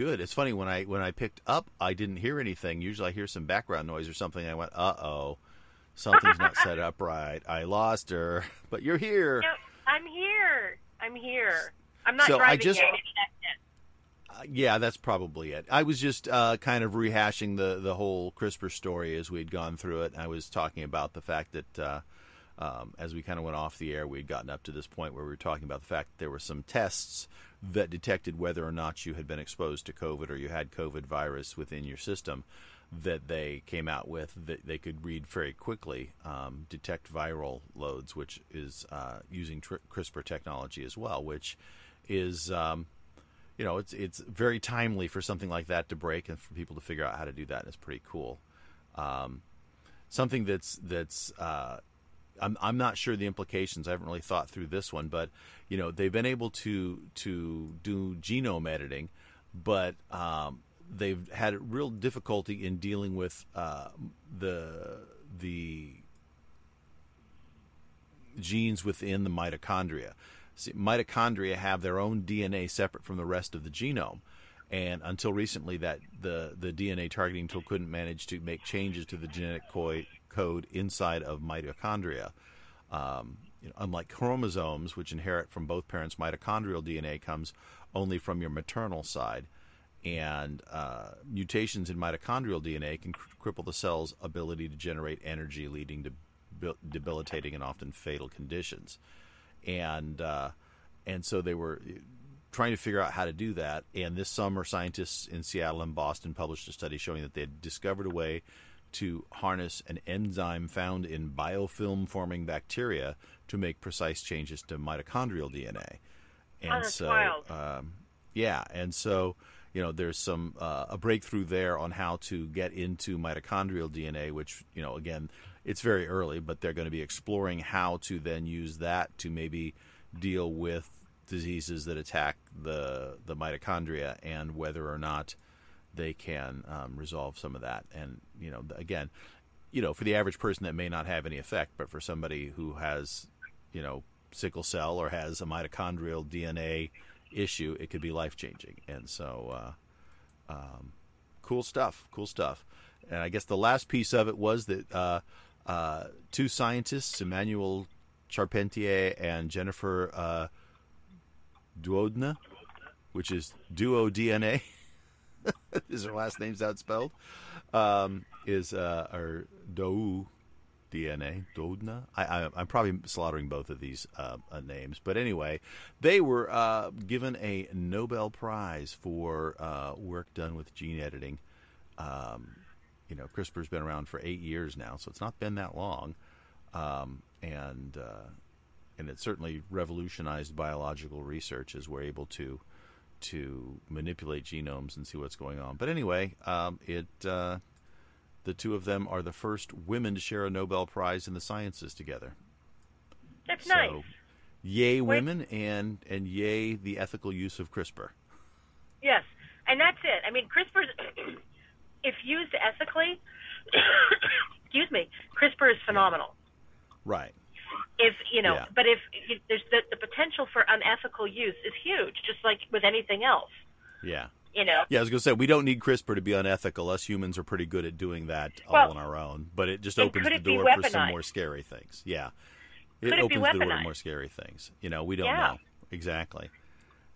good. It's funny when I when I picked up, I didn't hear anything. Usually, I hear some background noise or something. I went, "Uh oh, something's not set up right. I lost her." But you're here. No, I'm here. I'm here. I'm not So I driving just- yet. Yeah, that's probably it. I was just uh, kind of rehashing the the whole CRISPR story as we'd gone through it. I was talking about the fact that uh, um, as we kind of went off the air, we'd gotten up to this point where we were talking about the fact that there were some tests that detected whether or not you had been exposed to COVID or you had COVID virus within your system. That they came out with that they could read very quickly, um, detect viral loads, which is uh, using tr- CRISPR technology as well, which is um, you know, it's it's very timely for something like that to break and for people to figure out how to do that. And it's pretty cool. Um, something that's that's uh, I'm I'm not sure the implications. I haven't really thought through this one, but you know, they've been able to to do genome editing, but um, they've had real difficulty in dealing with uh, the the genes within the mitochondria. See, mitochondria have their own DNA separate from the rest of the genome, and until recently, that the the DNA targeting tool couldn't manage to make changes to the genetic co- code inside of mitochondria. Um, you know, unlike chromosomes, which inherit from both parents, mitochondrial DNA comes only from your maternal side, and uh, mutations in mitochondrial DNA can cr- cripple the cell's ability to generate energy, leading to debilitating and often fatal conditions. And uh, and so they were trying to figure out how to do that. And this summer, scientists in Seattle and Boston published a study showing that they had discovered a way to harness an enzyme found in biofilm forming bacteria to make precise changes to mitochondrial DNA. And Oh, so, um, yeah, and so you know, there's some uh, a breakthrough there on how to get into mitochondrial DNA, which you know, again, it's very early, but they're going to be exploring how to then use that to maybe deal with diseases that attack the the mitochondria and whether or not they can um, resolve some of that. And you know, again, you know, for the average person that may not have any effect, but for somebody who has, you know, sickle cell or has a mitochondrial DNA issue, it could be life changing. And so, uh, um, cool stuff, cool stuff. And I guess the last piece of it was that uh, uh, two scientists, Emmanuelle Charpentier and Jennifer uh, Duodna, which is duo DNA. is her last name's outspelled? Um, is uh, or Dou DNA Dodna? I, I, I'm probably slaughtering both of these uh, uh, names, but anyway, they were uh, given a Nobel Prize for uh, work done with gene editing. Um, you know, CRISPR's been around for eight years now, so it's not been that long, um, and uh, and it certainly revolutionized biological research as we're able to to manipulate genomes and see what's going on. But anyway, um, it uh, the two of them are the first women to share a Nobel Prize in the sciences together. That's So, nice. yay Wait. women and and yay the ethical use of CRISPR. Yes, and that's it. I mean, CRISPR, if used ethically, excuse me, CRISPR is phenomenal. Right. If you know, Yeah. but if if there's the, the potential for unethical use is huge, just like with anything else. Yeah. You know, Yeah, I was going to say we don't need CRISPR to be unethical. Us humans are pretty good at doing that all Well, on our own. But it just opens the door for some more scary things. Yeah, Could it be opens the door to more scary things. You know, we don't Yeah. know exactly.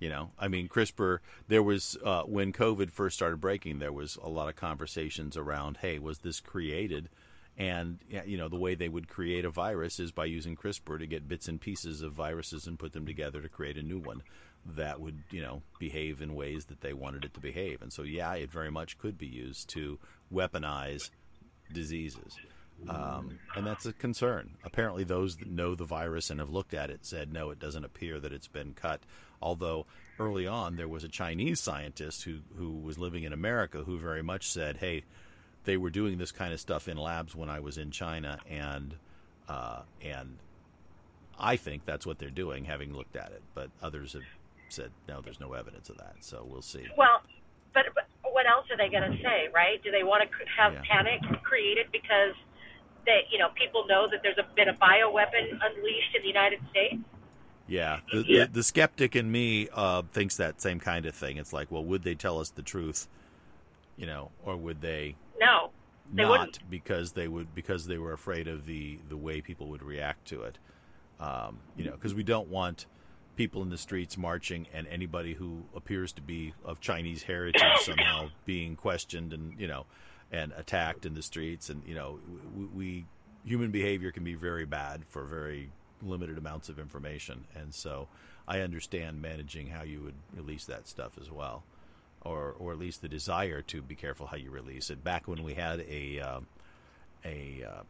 You know, I mean, CRISPR. There was uh, when COVID first started breaking, there was a lot of conversations around, hey, was this created? And you know, the way they would create a virus is by using CRISPR to get bits and pieces of viruses and put them together to create a new one that would, you know, behave in ways that they wanted it to behave. And so, yeah, it very much could be used to weaponize diseases. Um, and that's a concern. Apparently, those that know the virus and have looked at it said, no, it doesn't appear that it's been cut. Although early on, there was a Chinese scientist who, who was living in America who very much said, hey, they were doing this kind of stuff in labs when I was in China, and uh, and I think that's what they're doing, having looked at it. But others have said no, there's no evidence of that. So we'll see. Well, but, but what else are they going to say, right? Do they want to have Yeah. panic created because they, you know, people know that there's a, been a bioweapon unleashed in the United States? Yeah, the, Yeah. The, the skeptic in me uh, thinks that same kind of thing. It's like, well, would they tell us the truth, you know, or would they No, They not wouldn't. because they would because they were afraid of the the way people would react to it. Um, you know, because we don't want people in the streets marching and anybody who appears to be of Chinese heritage somehow being questioned and you know and attacked in the streets and you know we, we human behavior can be very bad for very limited amounts of information and so I understand managing how you would release that stuff as well or or at least the desire to be careful how you release it. Back when we had a um, a uh,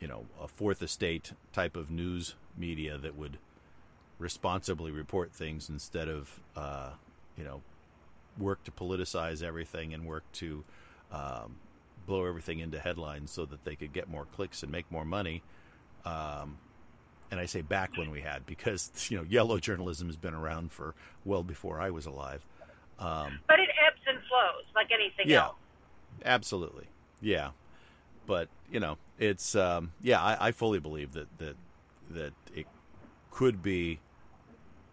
you know a fourth estate type of news media that would responsibly report things instead of uh, you know work to politicize everything and work to um, blow everything into headlines so that they could get more clicks and make more money. Um, and I say back when we had because you know yellow journalism has been around for well before I was alive. Um, but it ebbs and flows like anything Yeah. else. Absolutely, yeah. But you know, it's um, yeah. I, I fully believe that that that it could be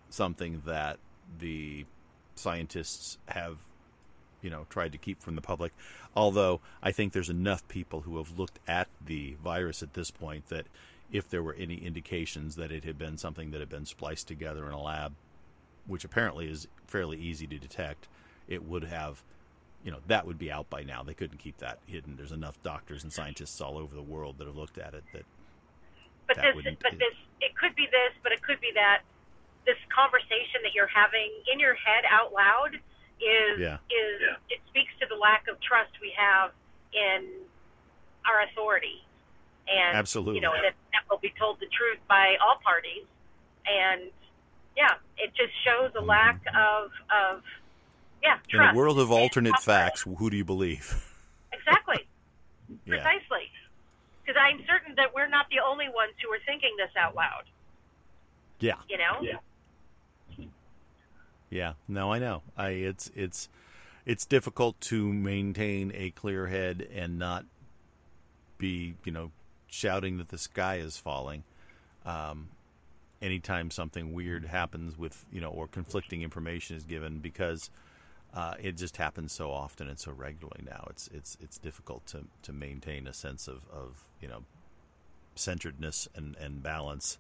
something that the scientists have, you know, tried to keep from the public. Although I think there's enough people who have looked at the virus at this point that if there were any indications that it had been something that had been spliced together in a lab, which apparently is fairly easy to detect, it would have you know that would be out by now. They couldn't keep that hidden. There's enough doctors and scientists all over the world that have looked at it that But That this, wouldn't- but this, it could be this, but it could be that. This conversation that you're having in your head out loud is Yeah. is Yeah. it speaks to the lack of trust we have in our authority, and Absolutely. you know that, that will be told the truth by all parties, and yeah, it just shows a lack of of yeah Mm-hmm. in a world of alternate facts, who do you believe? Exactly. yeah, Precisely. Because I'm certain that we're not the only ones who are thinking this out loud. yeah, You know? Yeah. yeah. No, I know. I it's it's it's difficult to maintain a clear head and not be you know shouting that the sky is falling. Um, anytime something weird happens with you know or conflicting information is given because uh, it just happens so often and so regularly now. It's it's it's difficult to to maintain a sense of of you know centeredness and and balance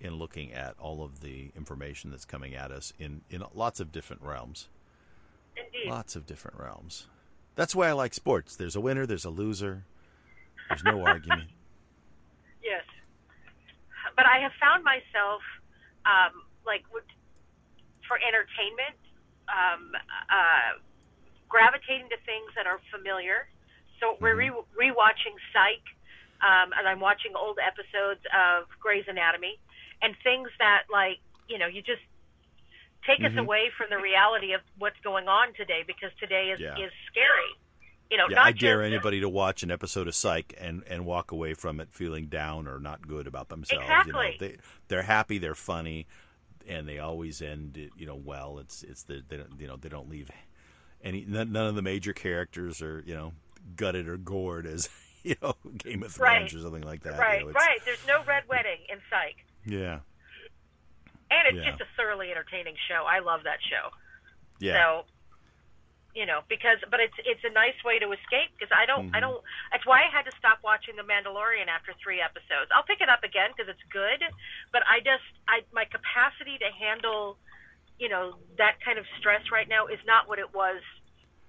in looking at all of the information that's coming at us in in lots of different realms. Indeed. Lots of different realms. That's why I like sports. There's a winner, there's a loser. There's no argument. But I have found myself, um, like, for entertainment, um, uh, gravitating to things that are familiar. So we're re- rewatching Psych, um, and I'm watching old episodes of Grey's Anatomy, and things that, like, you know, you just take us Mhm. away from the reality of what's going on today because today is, Yeah. is scary. You know, Yeah, I dare anybody to watch an episode of Psych and, and walk away from it feeling down or not good about themselves. Exactly. You know, they they're happy, they're funny, and they always end it, you know well. It's it's the they don't, you know they don't leave any none, none of the major characters are you know gutted or gored as you know Game of Thrones Right. or something like that. you Right, know, right. There's no red wedding in Psych. Yeah, And it's Yeah. just a thoroughly entertaining show. I love that show. yeah, So, you know, because but it's it's a nice way to escape because I don't Mm-hmm. I don't. That's why I had to stop watching The Mandalorian after three episodes. I'll pick it up again because it's good, but I just I my capacity to handle, you know, that kind of stress right now is not what it was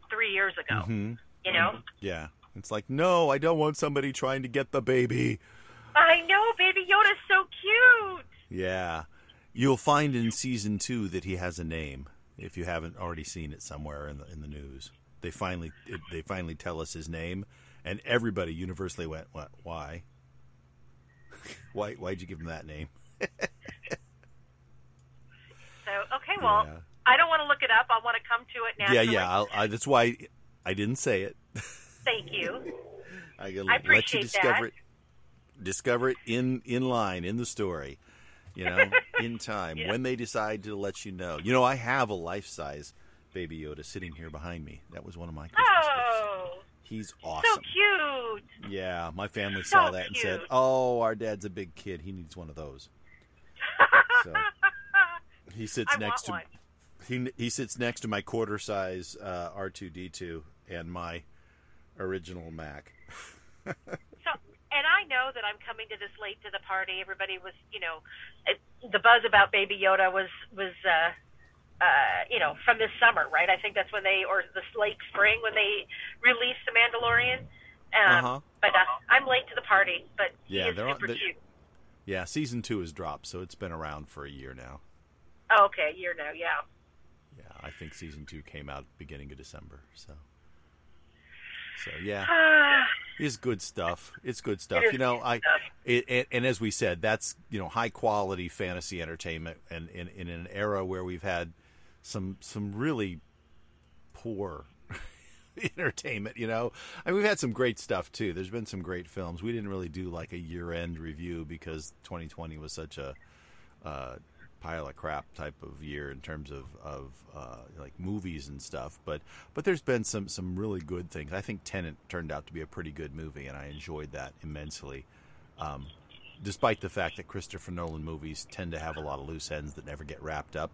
three years ago. mm-hmm. You know, yeah. It's like no, I don't want somebody trying to get the baby. I know, Baby Yoda's so cute. Yeah. You'll find in season two that he has a name. If you haven't already seen it somewhere in the in the news, they finally they finally tell us his name, and everybody universally went, "What? Why? why? Why'd you give him that name?" So okay, well, Yeah. I don't want to look it up. I want to come to it now. Yeah, yeah. I'll, I, that's why I didn't say it. Thank you. I, I let you appreciate discover that. it. Discover it in in line in the story. You know, in time Yeah. when they decide to let you know. You know, I have a life size Baby Yoda sitting here behind me. That was one of my Christmas gifts. Oh, He's so awesome. cute. Yeah, my family So saw that and said, "Oh, our dad's a big kid. He needs one of those." So he sits I next to one. he he sits next to my quarter size uh, R two D two and my original Mac. And I know that I'm coming to this late to the party. Everybody was, you know, it, the buzz about Baby Yoda was was, uh, uh, you know, from this summer, right? I think that's when they, or this late spring when they released The Mandalorian. Um, Uh-huh. But uh, I'm late to the party. But Yeah, they're on- super they- cute. Yeah, season two has dropped, so it's been around for a year now. Oh, okay, you're now, yeah. Yeah, I think season two came out beginning of December. So, so yeah, it's good stuff. It's good stuff. It you know, I it, and, and as we said, that's you know high quality fantasy entertainment, and in, in an era where we've had some some really poor entertainment. You know, I mean, we've had some great stuff too. There's been some great films. We didn't really do like a year end review because 2020 was such a uh, pile of crap type of year in terms of of uh, like movies and stuff. But but there's been some some really good things. I think Tenet turned out to be a pretty good movie, and I enjoyed that immensely. Um, despite the fact that Christopher Nolan movies tend to have a lot of loose ends that never get wrapped up.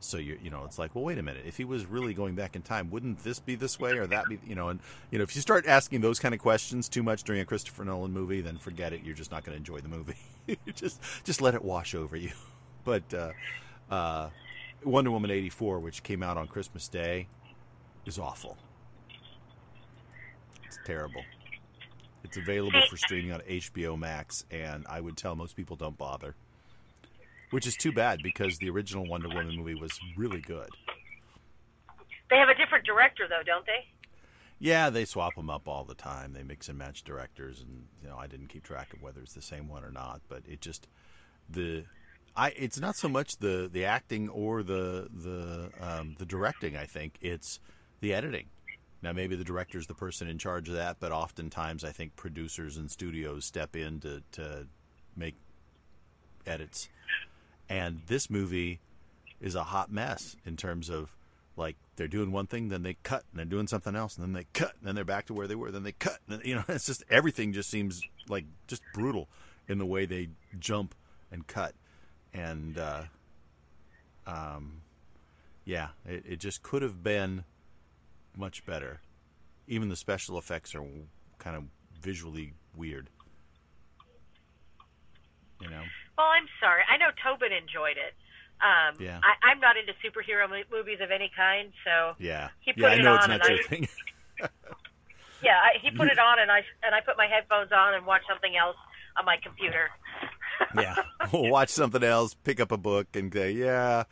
So you you know it's like well wait a minute if he was really going back in time wouldn't this be this way or that be you know and you know if you start asking those kind of questions too much during a Christopher Nolan movie then forget it you're just not going to enjoy the movie just just let it wash over you but uh, uh, Wonder Woman eighty four which came out on Christmas Day is awful it's terrible it's available for streaming on HBO Max and I would tell most people don't bother which is too bad because the original Wonder Woman movie was really good. They have a different director, though, don't they? Yeah, they swap them up all the time. They mix and match directors, and you know I didn't keep track of whether it's the same one or not. But it just the I it's not so much the the acting or the the um, the directing. I think it's the editing. Now maybe the director is the person in charge of that, but oftentimes I think producers and studios step in to to make edits. And this movie is a hot mess in terms of like they're doing one thing, then they cut, and they're doing something else, and then they cut, and then they're back to where they were, then they cut. And, you know, it's just everything just seems like just brutal in the way they jump and cut, and uh, um, yeah, it, it just could have been much better. Even the special effects are kind of visually weird. You know, Well, I'm sorry. I know Tobin enjoyed it. Um, Yeah. I, I'm not into superhero mo- movies of any kind, so yeah, He put yeah. I it know it's on not your I- thing. yeah, I, he put it on, and I and I put my headphones on and watched something else on my computer. Yeah, we'll watch something else, pick up a book, and say, "Yeah,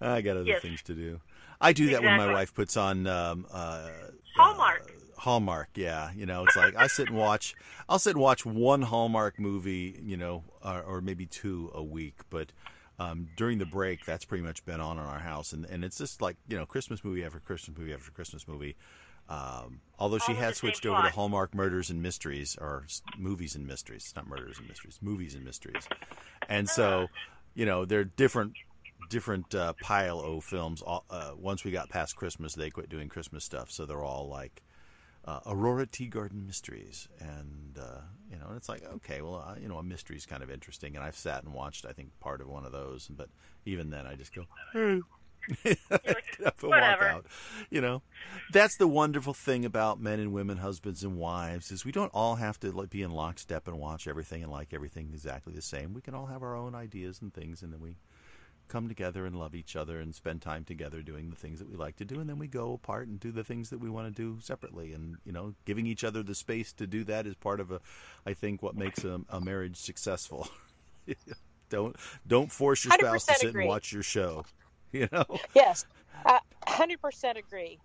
I got other Yes. things to do." I do that when my wife puts on um, uh, Hallmark. uh, Hallmark, yeah. You know, it's like I sit and watch. I'll sit and watch one Hallmark movie, you know, or, or maybe two a week. But um, during the break, that's pretty much been on in our house, and and it's just like you know, Christmas movie after Christmas movie after Christmas movie. Um, although she has switched over to. Hallmark Murders and Mysteries, or movies and mysteries. It's not murders and mysteries, movies and mysteries. And so, you know, they're different different uh, pile of films. Uh, once we got past Christmas, they quit doing Christmas stuff, so they're all like uh, Aurora Teagarden Mysteries, and uh, you know, it's like okay, well, uh, you know, a mystery is kind of interesting, and I've sat and watched, I think, part of one of those, but even then, I just go. "Hmm." Get up and walk "Whatever." out. You know, that's the wonderful thing about men and women, husbands and wives, is we don't all have to like, be in lockstep and watch everything and like everything exactly the same. We can all have our own ideas and things, and then we come together and love each other and spend time together doing the things that we like to do and then we go apart and do the things that we want to do separately and you know giving each other the space to do that is part of a i think what makes a, a marriage successful don't don't force your spouse to sit agree. and watch your show you know Yes, uh, hundred percent agree.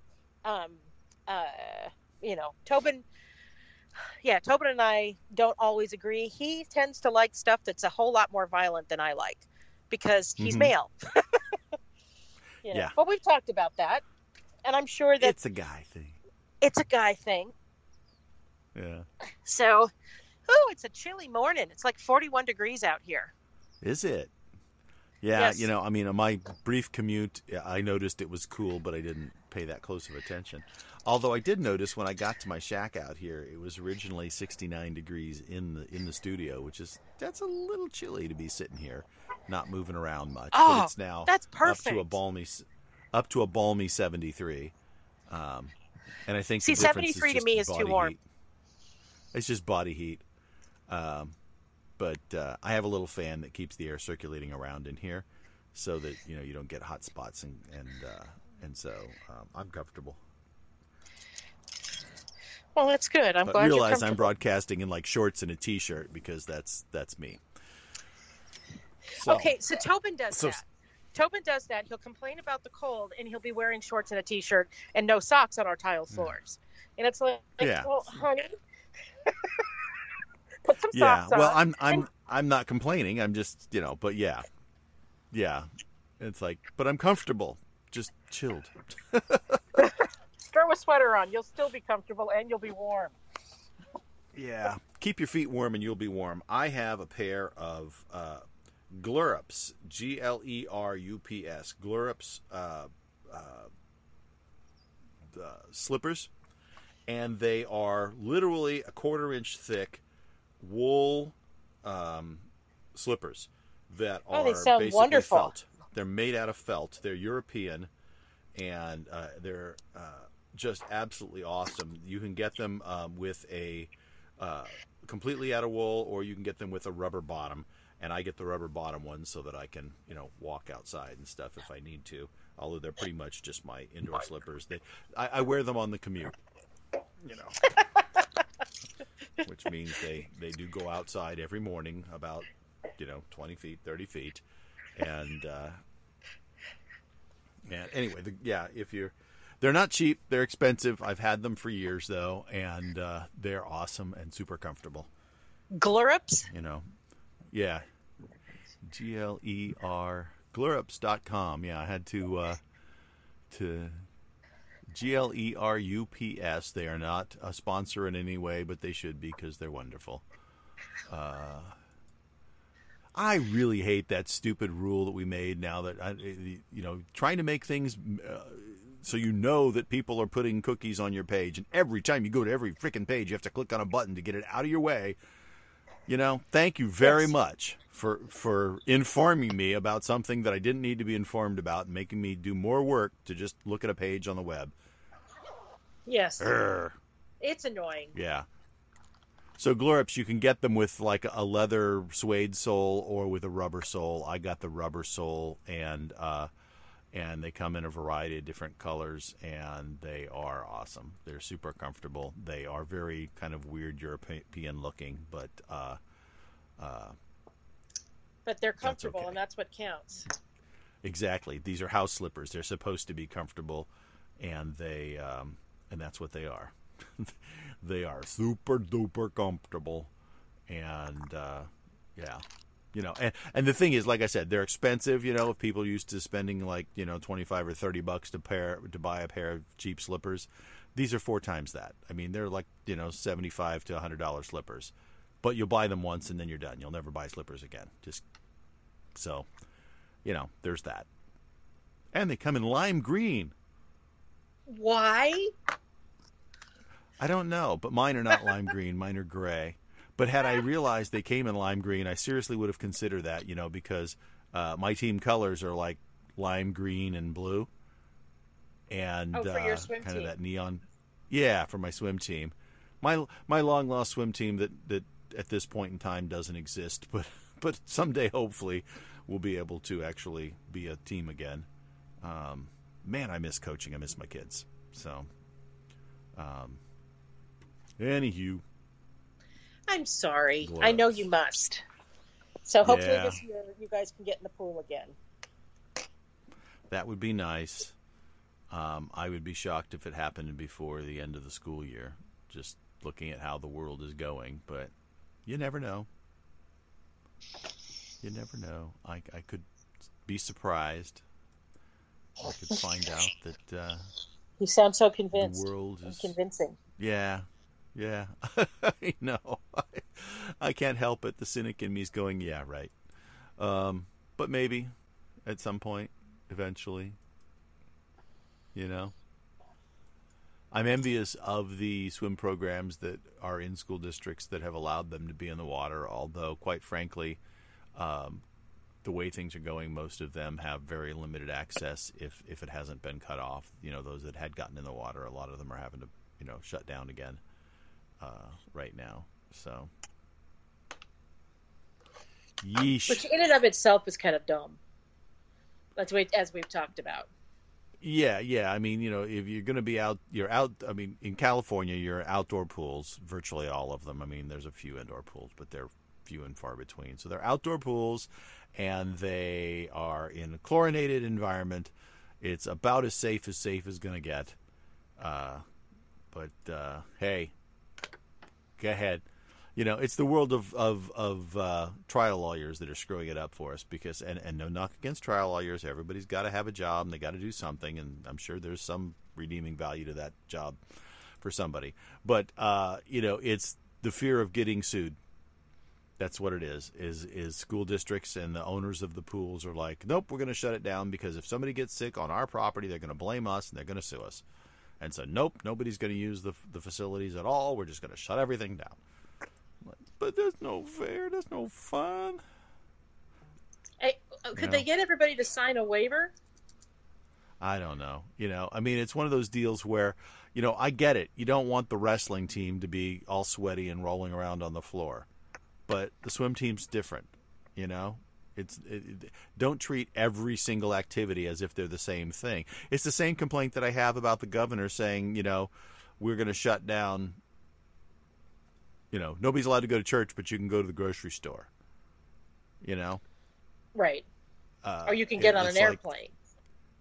Um, uh, you know, Tobin. Yeah, Tobin and I don't always agree. He tends to like stuff that's a whole lot more violent than I like because he's Mhm. male. you know, Yeah. but we've talked about that, and I'm sure that it's a guy thing it's a guy thing. yeah So, oh, it's a chilly morning. It's like 41 degrees out here. is it Yeah, Yes. you know, I mean, on my brief commute, I noticed it was cool, but I didn't pay that close of attention. Although I did notice when I got to my shack out here, it was originally 69 degrees in the in the studio, which is that's a little chilly to be sitting here, not moving around much. Oh, but it's now that's up to a perfect. balmy up to a balmy 73. Um, and I think See, 73 to me is too warm. heat. It's just body heat. Um, but uh, I have a little fan that keeps the air circulating around in here, so that you know you don't get hot spots and and uh, and so um, I'm comfortable. Well, that's good. I'm but glad you're realize I'm broadcasting in like shorts and a t-shirt because that's that's me. So, Okay, so Tobin does So- that. Tobin does that. He'll complain about the cold, and he'll be wearing shorts and a t-shirt and no socks on our tile floors. And it's like, Yeah. well, honey, put some Yeah. Well, on. I'm I'm And- I'm not complaining. I'm just you know, but yeah, yeah. It's like, but I'm comfortable, just chilled. throw a sweater on. You'll still be comfortable and you'll be warm. Yeah. Keep your feet warm and you'll be warm. I have a pair of uh, Glerups, G L E R U P S, Glerups uh, uh, uh, slippers, and they are literally a quarter inch thick wool um, slippers that Oh, are they sound basically wonderful. felt. They're made out of felt. They're European, and uh, they're uh, just absolutely awesome. You can get them um, with a uh, completely out of wool, or you can get them with a rubber bottom. And I get the rubber bottom ones so that I can, you know, walk outside and stuff if I need to. Although they're pretty much just my indoor slippers. They, I, I wear them on the commute, you know, which means they they do go outside every morning about, you know, twenty feet, thirty feet, and uh, and anyway, the, yeah, if you're they're not cheap. They're expensive. I've had them for years though, and uh, they're awesome and super comfortable. Glerups? You know, yeah. G L E R glerups.com. Yeah, I had to uh, to G L E R U P S. They are not a sponsor in any way, but they should be because they're wonderful. Uh, I really hate that stupid rule that we made now that I, you know trying to make things uh, so you know that people are putting cookies on your page, and every time you go to every freaking page, you have to click on a button to get it out of your way. You know, thank you very Yes. much for for informing me about something that I didn't need to be informed about, and making me do more work to just look at a page on the web. Yes. Urgh. It's annoying. Yeah. So Glerups, you can get them with like a leather suede sole or with a rubber sole. I got the rubber sole, and uh, and they come in a variety of different colors, and they are awesome. They're super comfortable. They are very kind of weird European looking, but uh, But they're comfortable, okay. and that's what counts. exactly these are house slippers. They're supposed to be comfortable, and they um, and that's what they are. they are super duper comfortable, and uh, yeah, you know, and and the thing is, like I said, they're expensive. You know, if people used to spending like you know twenty five or thirty bucks to pair to buy a pair of cheap slippers, these are four times that. I mean, they're like you know seventy five to hundred dollar slippers, but you'll buy them once and then you're done. You'll never buy slippers again. Just so, you know, there's that. And they come in lime green. Why? I don't know, but mine are not lime green. Mine are gray. But had I realized they came in lime green, I seriously would have considered that, you know, because uh, my team colors are like lime green and blue, and Oh, for your uh, swim kind of that neon. Yeah, for my swim team, my my long lost swim team that that at this point in time doesn't exist, but but someday hopefully we'll be able to actually be a team again. Um, man, I miss coaching. I miss my kids. So, um, anywho, I'm sorry. I know you must. So hopefully Yeah. this year you guys can get in the pool again. that would be nice. Um, I would be shocked if it happened before the end of the school year. Just looking at how the world is going, but you never know. You never know. I, I could be surprised. I could find out that uh, You sound so the convinced. world and is convincing. Yeah, yeah. I know. I can't help it. The cynic in me is going, yeah, right. Um, but maybe, at some point, eventually. You know? I'm envious of the swim programs that are in school districts that have allowed them to be in the water, although, quite frankly, um, the way things are going, most of them have very limited access if, if it hasn't been cut off. You know, those that had gotten in the water, a lot of them are having to, you know, shut down again uh, right now. So, yeesh. Which in and of itself is kind of dumb. That's what, as we've talked about. Yeah, yeah. I mean, you know, if you're going to be out, you're out. I mean, in California, you're outdoor pools, virtually all of them. I mean, there's a few indoor pools, but they're few and far between. So they're outdoor pools, and they are in a chlorinated environment. It's about as safe as safe is going to get. Uh, but uh, hey, go ahead you know, it's the world of of, of uh, trial lawyers that are screwing it up for us. Because and, and no knock against trial lawyers, everybody's got to have a job and they got to do something, and I'm sure there's some redeeming value to that job for somebody. But uh, you know, it's the fear of getting sued. That's what it is. Is is school districts and the owners of the pools are like, nope, we're going to shut it down because if somebody gets sick on our property, they're going to blame us and they're going to sue us. And said, nope, nobody's going to use the the facilities at all. We're just going to shut everything down. But that's no fair. That's no fun. Hey, uh, could they get everybody to sign a waiver? I don't know. You know, I mean, it's one of those deals where, you know, I get it. You don't want the wrestling team to be all sweaty and rolling around on the floor, but the swim team's different. You know, it's it, don't treat every single activity as if they're the same thing. It's the same complaint that I have about the governor saying, you know, we're going to shut down you know, nobody's allowed to go to church, but you can go to the grocery store. You know, right? Uh, or you can get on an airplane.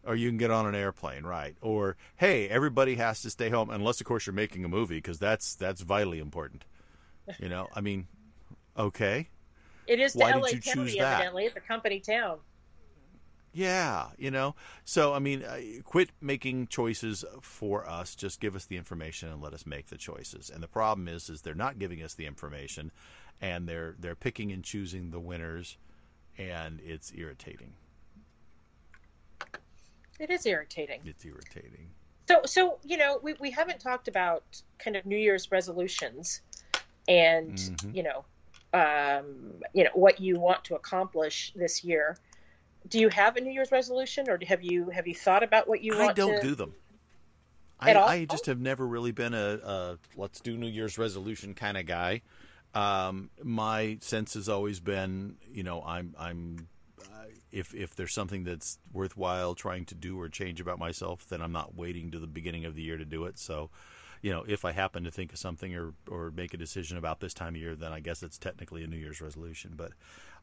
or you can get on an airplane, right? Or hey, everybody has to stay home unless, of course, you're making a movie because that's that's vitally important. You know, I mean, okay. It is Why LA did you County, choose that? evidently. It's a company town. Yeah, you know. So I mean, uh, quit making choices for us. Just give us the information and let us make the choices. And the problem is, is they're not giving us the information, and they're they're picking and choosing the winners, and it's irritating. It is irritating. It's irritating. So, so you know, we we haven't talked about kind of New Year's resolutions, and mm-hmm. you know, um, you know what you want to accomplish this year do you have a New Year's resolution, or have you have you thought about what you want? To do? I don't to... do them. I, I, just have never really been a, a, let's do New Year's resolution kind of guy. Um, my sense has always been, you know, I'm I'm uh, if if there's something that's worthwhile trying to do or change about myself, then I'm not waiting to the beginning of the year to do it. So, you know, if I happen to think of something or or make a decision about this time of year, then I guess it's technically a New Year's resolution. But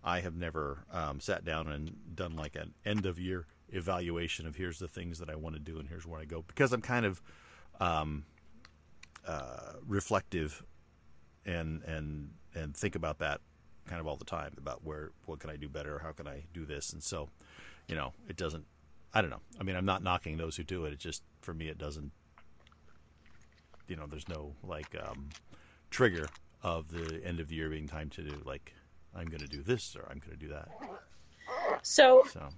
I have never um, sat down and done like an end of year evaluation of here's the things that I want to do and here's where I go. Because I'm kind of um, uh, reflective and and and think about that kind of all the time about where what can I do better? How can I do this? And so you know it doesn't I don't know. I mean I'm not knocking those who do it. It just for me it doesn't you know there's no like um, trigger of the end of the year being time to do like I'm going to do this or I'm going to do that. So, so,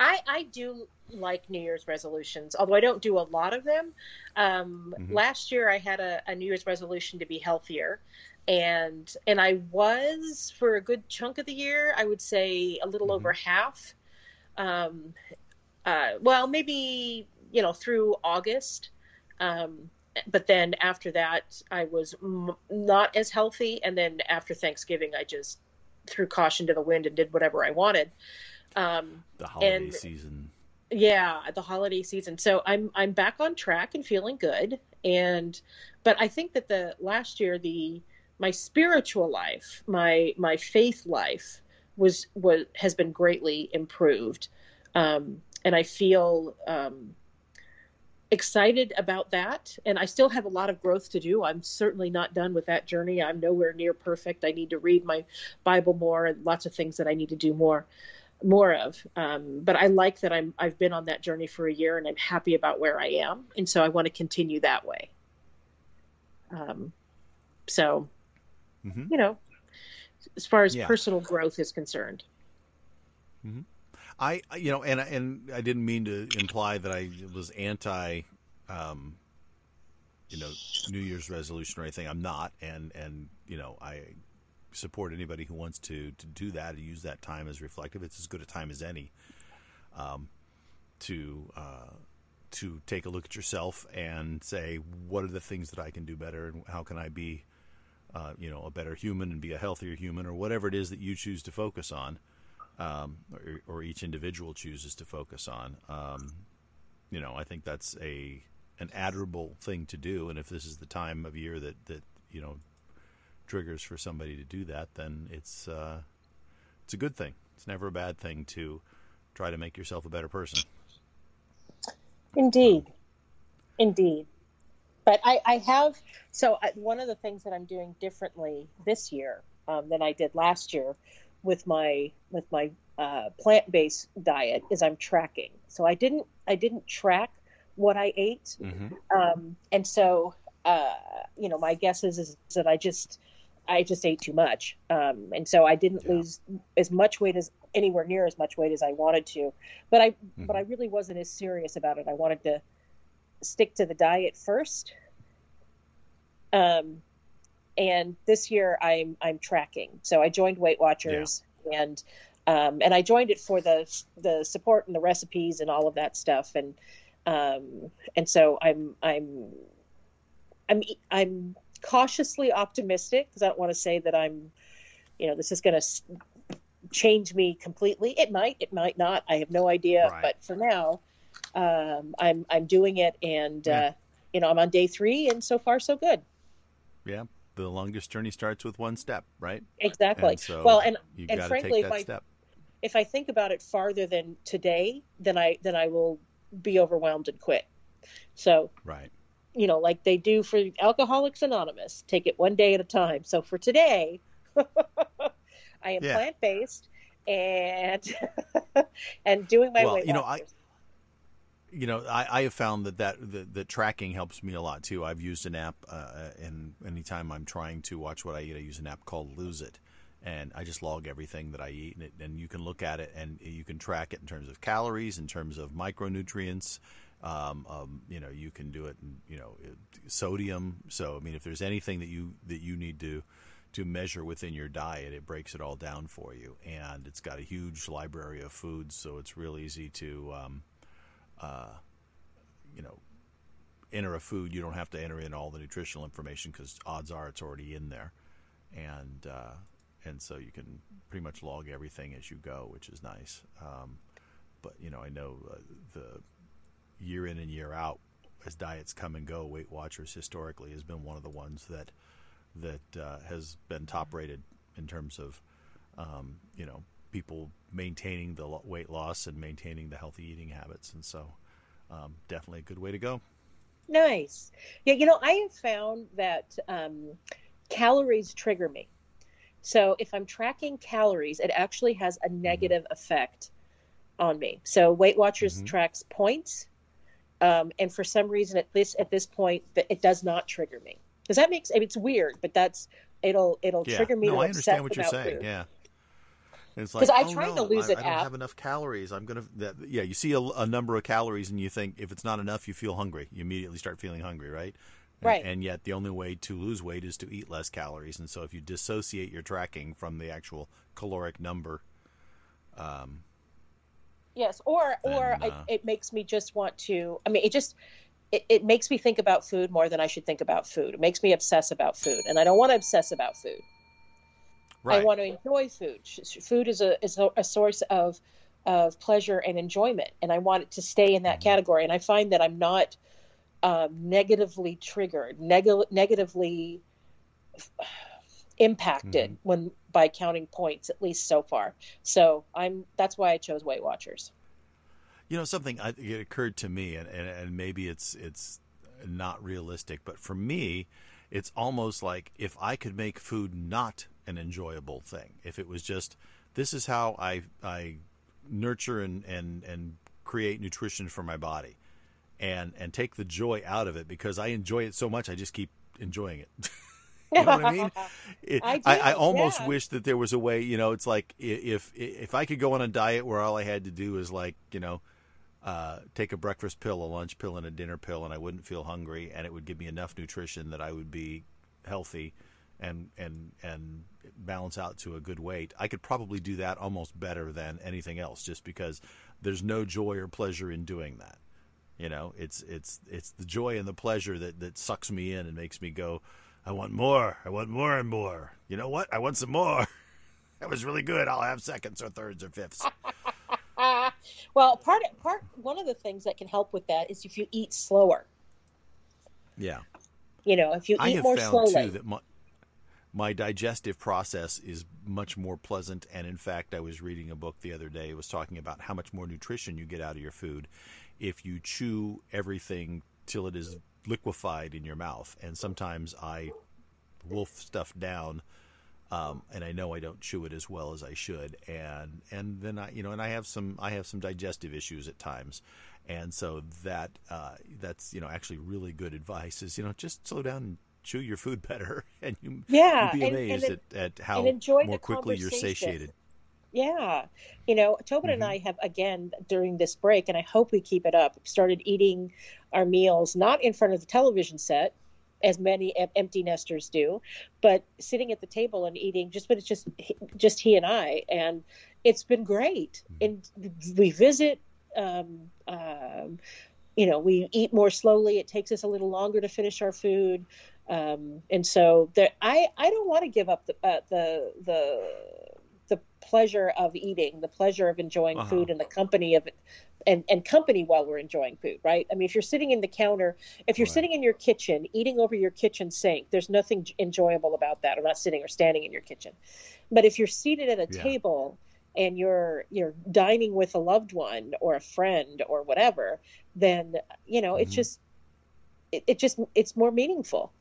I I do like New Year's resolutions, although I don't do a lot of them. Um, mm-hmm. Last year I had a, a New Year's resolution to be healthier, and and I was for a good chunk of the year. I would say a little mm-hmm. over half. Um, uh, well, maybe you know through August. Um, but then after that, I was m- not as healthy, and then after Thanksgiving, I just threw caution to the wind and did whatever I wanted. Um, the holiday and, season. Yeah, the holiday season. So I'm I'm back on track and feeling good. And but I think that the last year the my spiritual life, my my faith life was was has been greatly improved. Um, and I feel um, excited about that and i still have a lot of growth to do i'm certainly not done with that journey i'm nowhere near perfect i need to read my bible more and lots of things that i need to do more more of um, but i like that i'm i've been on that journey for a year and i'm happy about where i am and so i want to continue that way um, so mm-hmm. you know as far as yeah. personal growth is concerned mm-hmm. I, you know, and and I didn't mean to imply that I was anti, um, you know, New Year's resolution or anything. I'm not, and and you know, I support anybody who wants to to do that, and use that time as reflective. It's as good a time as any, um, to uh, to take a look at yourself and say, what are the things that I can do better, and how can I be, uh, you know, a better human and be a healthier human, or whatever it is that you choose to focus on um, or, or, each individual chooses to focus on. Um, you know, I think that's a an admirable thing to do, and if this is the time of year that that you know triggers for somebody to do that, then it's uh, it's a good thing. It's never a bad thing to try to make yourself a better person. Indeed, indeed. But I, I have so I, one of the things that I'm doing differently this year um, than I did last year with my with my uh, plant based diet is I'm tracking. So I didn't I didn't track what I ate, mm-hmm. um, and so uh, you know my guess is, is that I just I just ate too much, um, and so I didn't yeah. lose as much weight as anywhere near as much weight as I wanted to. But I mm-hmm. but I really wasn't as serious about it. I wanted to stick to the diet first. Um, and this year I'm I'm tracking. So I joined Weight Watchers yeah. and um, and I joined it for the the support and the recipes and all of that stuff and um, and so I'm I'm I'm I'm cautiously optimistic because I don't want to say that I'm you know this is going to change me completely. It might, it might not. I have no idea. Right. But for now, um, I'm I'm doing it, and yeah. uh, you know I'm on day three, and so far so good. Yeah, the longest journey starts with one step, right? Exactly. And so well, and and frankly, if I step. if I think about it farther than today, then I then I will be overwhelmed and quit. So right, you know, like they do for Alcoholics Anonymous, take it one day at a time. So for today, I am yeah. plant based and and doing my well, weight. You know, I you know, I, I have found that that the, the, tracking helps me a lot too. I've used an app, uh, and anytime I'm trying to watch what I eat, I use an app called Lose It, and I just log everything that I eat, and, it, and you can look at it and you can track it in terms of calories, in terms of micronutrients. Um, um, you know, you can do it, in, you know, sodium. So, I mean, if there's anything that you that you need to to measure within your diet, it breaks it all down for you, and it's got a huge library of foods, so it's real easy to. Um, uh, you know, enter a food, you don't have to enter in all the nutritional information because odds are it's already in there, and uh, and so you can pretty much log everything as you go, which is nice. Um, but you know, I know uh, the year in and year out, as diets come and go, Weight Watchers historically has been one of the ones that that uh, has been top rated in terms of um, you know people maintaining the weight loss and maintaining the healthy eating habits. And so, um, definitely a good way to go. Nice. Yeah, you know, I have found that um, calories trigger me. So if I'm tracking calories, it actually has a mm-hmm. negative mm-hmm. effect on me. So Weight Watchers mm-hmm. tracks points, um, and for some reason, at this at this point, it does not trigger me. Does that make? sense? It's weird, but that's it'll it'll yeah. trigger me. No, I understand what you're saying. Food. Yeah. It's like, I oh, tried no, to lose I, it. I don't have enough calories. I'm gonna. That, yeah, you see a, a, number of calories, and you think if it's not enough, you feel hungry. You immediately start feeling hungry, right? And, right. And yet, the only way to lose weight is to eat less calories. And so, if you dissociate your tracking from the actual caloric number, um, yes, or then, or uh, I, it makes me just want to. I mean, it just it, it makes me think about food more than I should think about food. It makes me obsess about food, and I don't want to obsess about food. Right. I want to enjoy food. Food is a is a, source of of pleasure and enjoyment, and I want it to stay in that mm-hmm. category. And I find that I'm not um, negatively triggered, neg- negatively impacted mm-hmm. when by counting points, at least so far. So I'm that's why I chose Weight Watchers. You know, something I, it occurred to me, and, and, and maybe it's it's not realistic, but for me, it's almost like if I could make food not an enjoyable thing. If it was just this is how I I nurture and and and create nutrition for my body, and and take the joy out of it because I enjoy it so much, I just keep enjoying it. You know what I mean? It, I do, I, I almost yeah. wish that there was a way. You know, it's like if if I could go on a diet where all I had to do is like you know. Uh, take a breakfast pill, a lunch pill, and a dinner pill, and I wouldn't feel hungry, and it would give me enough nutrition that I would be healthy and and and balance out to a good weight. I could probably do that almost better than anything else, just because there's no joy or pleasure in doing that. You know, it's it's it's the joy and the pleasure that that sucks me in and makes me go, I want more, I want more and more. You know what? I want some more. that was really good. I'll have seconds or thirds or fifths. well, part part one of the things that can help with that is if you eat slower. Yeah. You know, if you I eat have more found slowly. too that my my digestive process is much more pleasant. And in fact, I was reading a book the other day. It was talking about how much more nutrition you get out of your food if you chew everything till it is liquefied in your mouth. And sometimes I wolf stuff down. Um, and I know I don't chew it as well as I should, and and then I you know and I have some I have some digestive issues at times, and so that uh, that's you know actually really good advice is you know just slow down and chew your food better, and you Yeah, you'll be amazed and at, at how enjoy more quickly you're satiated. Yeah. You know, Tobin and Mhm. I have, again, during this break, and I hope we keep it up, started eating our meals not in front of the television set, as many empty nesters do, but sitting at the table and eating just, but it's just, just he and I. And it's been great. And we visit, um, um, you know, we eat more slowly. It takes us a little longer to finish our food. Um, and so there, I, I don't want to give up the, uh, the, the, the pleasure of eating, the pleasure of enjoying Uh-huh. food and the company of and, and company while we're enjoying food, right? I mean, if you're sitting in the counter, if you're Right. sitting in your kitchen, eating over your kitchen sink, there's nothing enjoyable about that. I'm not sitting or standing in your kitchen. But if you're seated at a Yeah. table and you're you're dining with a loved one or a friend or whatever, then you know, it's Mhm. just it, it just it's more meaningful.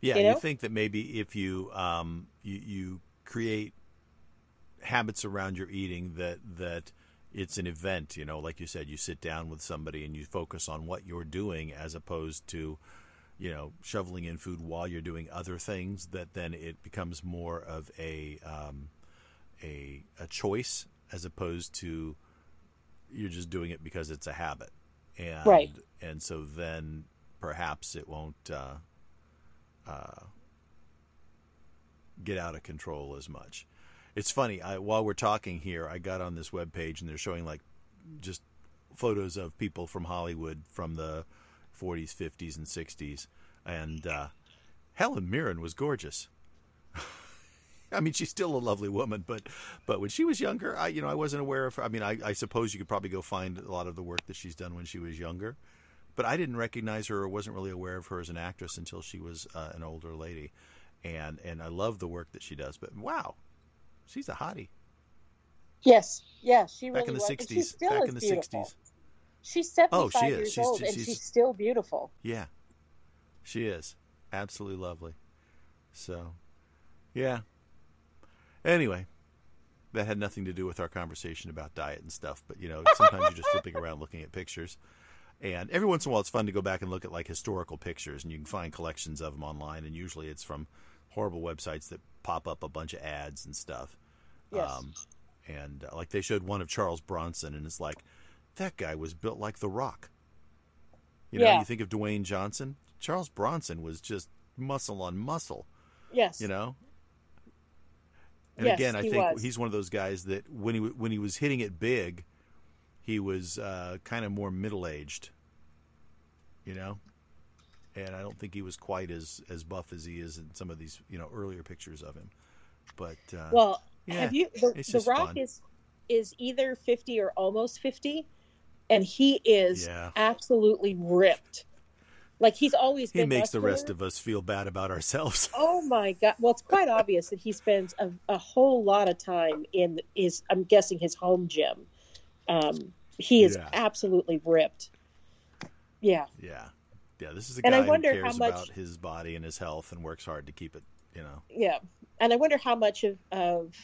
Yeah, You you, think that maybe if you um, you, you create habits around your eating that that it's an event, you know, like you said, you sit down with somebody and you focus on what you're doing as opposed to, you know, shoveling in food while you're doing other things. That then it becomes more of a um, a a choice as opposed to you're just doing it because it's a habit, and Right. and so then perhaps it won't. Uh, uh, get out of control as much. It's funny. I, while we're talking here, I got on this web page and they're showing like just photos of people from Hollywood from the 40s, 50s, and 60s, and uh, Helen Mirren was gorgeous. I mean, she's still a lovely woman, but but when she was younger, I you know I wasn't aware of her. I mean, I, I suppose you could probably go find a lot of the work that she's done when she was younger, but I didn't recognize her or wasn't really aware of her as an actress until she was uh, an older lady, and and I love the work that she does. But wow, she's a hottie Yes, yeah, she really back in the was. And she '60s. still Back in the beautiful. '60s, She's 75 Oh, she is. years She's- old and she's- she's still beautiful. yeah, she is absolutely lovely. So, yeah. Anyway, that had nothing to do with our conversation about diet and stuff. But you know, sometimes you're just flipping around looking at pictures, and every once in a while, it's fun to go back and look at like historical pictures, and you can find collections of them online. And usually, it's from horrible websites that pop up a bunch of ads and stuff. Yes. Um, and uh, like they showed one of Charles Bronson, and it's like that guy was built like The Rock. You know, Yeah. you think of Dwayne Johnson. Charles Bronson was just muscle on muscle. yes. You know. And Yes, again, I he think was. he's one of those guys that when he when he was hitting it big, he was uh, kind of more middle aged. You know, and I don't think he was quite as as buff as he is in some of these you know earlier pictures of him. But uh, Well, yeah, have you the, the Rock fun. is is either 50 or almost 50 and he is Yeah. absolutely ripped. Like he's always he makes the rest of us feel bad about ourselves. Oh my god. Well, it's quite obvious that he spends a, a whole lot of time in his I'm guessing his home gym. Um he is Yeah. absolutely ripped. Yeah. Yeah, yeah. This is a And guy I wonder who how cares much- about his body and his health and works hard to keep it. You know. Yeah. And I wonder how much of, of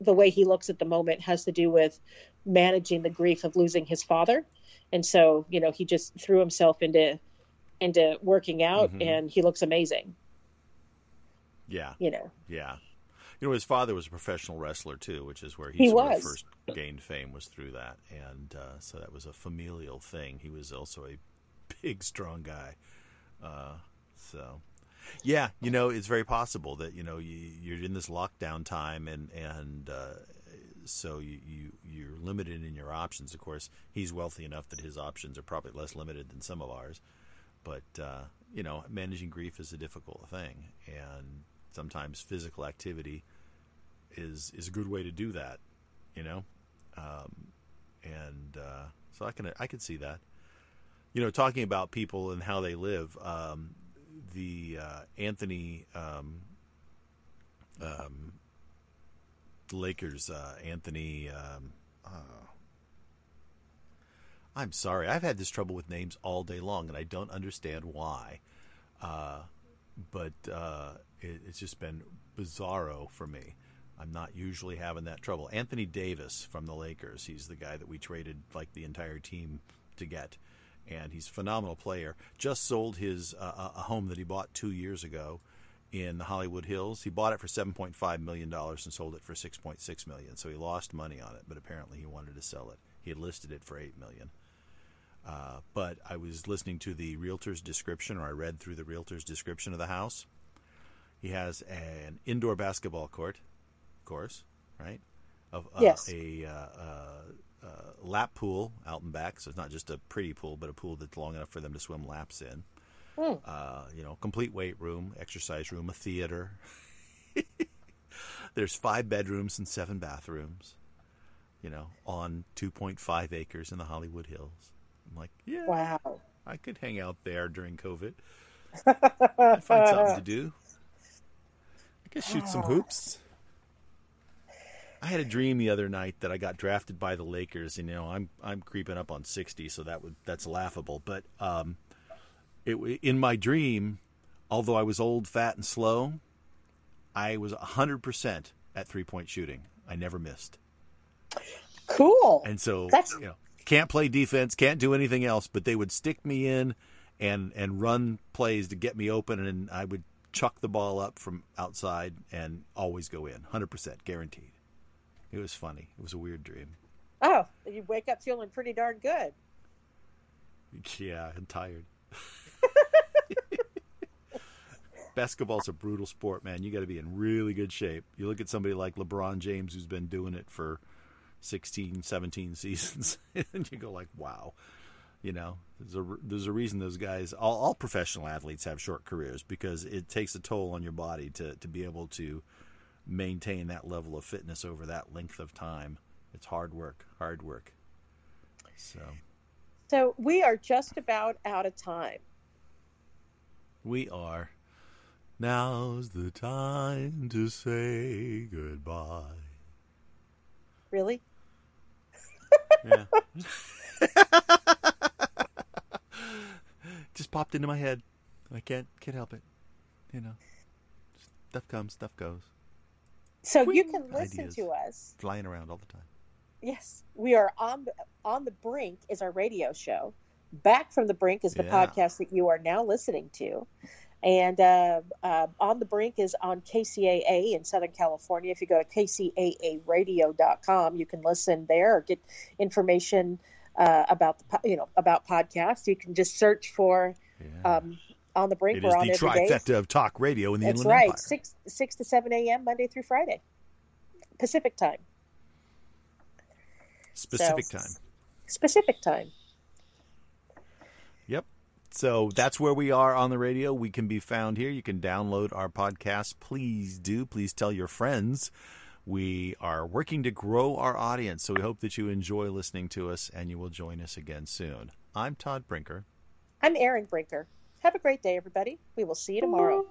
the way he looks at the moment has to do with managing the grief of losing his father. And so, you know, he just threw himself into into working out, Mhm. and he looks amazing. Yeah, You know, yeah. You know, his father was a professional wrestler too, which is where he, He sort of first gained fame was through that, and uh, so that was a familial thing. He was also a big, strong guy. Uh, so, yeah, you know, it's very possible that you know you, you're in this lockdown time, and and uh, so you, you you're limited in your options. Of course, he's wealthy enough that his options are probably less limited than some of ours. But uh, you know, managing grief is a difficult thing, and sometimes physical activity is is a good way to do that. You know, um, and uh, so I can I can see that. You know, talking about people and how they live. Um, the uh, Anthony um, um, the Lakers uh, Anthony. Um, uh, I'm sorry, I've had this trouble with names all day long, and I don't understand why. Uh, but uh, it, it's just been bizarro for me. I'm not usually having that trouble. Anthony Davis from the Lakers, he's the guy that we traded like the entire team to get, and he's a phenomenal player. Just sold his uh, a home that he bought two years ago in the Hollywood Hills. He bought it for 7.5 million dollars and sold it for 6.6 million. So he lost money on it, but apparently he wanted to sell it. He had listed it for 8 million. Uh, but I was listening to the realtor's description, or I read through the realtor's description of the house. He has an indoor basketball court, of course, right? Of uh, Yes. a uh, uh, uh, lap pool out and back, so it's not just a pretty pool, but a pool that's long enough for them to swim laps in. Uh, you know, complete weight room, exercise room, a theater. There's five bedrooms and seven bathrooms. You know, on 2.5 acres in the Hollywood Hills. I'm like, yeah, wow. I could hang out there during COVID. I'd find something to do. I could shoot some hoops. I had a dream the other night that I got drafted by the Lakers, and you know I'm I'm creeping up on sixty, so that would that's laughable. But um, it in my dream, although I was old, fat, and slow, I was hundred percent at three point shooting. I never missed, Cool. and so That's- you know can't play defense, can't do anything else. But they would stick me in and and run plays to get me open, and I would chuck the ball up from outside and always go in, hundred percent guaranteed. It was funny. It was a weird dream. Oh, you wake up feeling pretty darn good. Yeah, I'm tired. Basketball's a brutal sport, man. You got to be in really good shape. You look at somebody like LeBron James who's been doing it for 16, 17 seasons and you go like, "Wow." You know, there's a there's a reason those guys all, all professional athletes have short careers because it takes a toll on your body to to be able to maintain that level of fitness over that length of time. It's hard work, hard work. So, So we are just about out of time. We are. Now's the time to say goodbye. Really? Yeah. Just popped into my head. I can't can't help it. You know. Stuff comes, stuff goes. So you can listen Ideas. to us. Flying around all the time. Yes, we are on the, on the brink is our radio show. Back from the brink is the Yeah. podcast that you are now listening to, and uh, uh, on the brink is on KCAA in Southern California. If you go to kcaaradio.com, you can listen there or get information uh, about the you know about podcasts. You can just search for Yeah. um, on the brink. it is on the trifecta of talk radio in the That's Inland right, Empire. six six to seven a.m. Monday through Friday, Pacific time. Specific So- time. Specific time. Yep. So that's where we are on the radio. We can be found here. You can download our podcast. Please do. Please tell your friends. We are working to grow our audience, so we hope that you enjoy listening to us and you will join us again soon. I'm Todd Brinker. I'm Erin Brinker. Have a great day, everybody. We will see you tomorrow.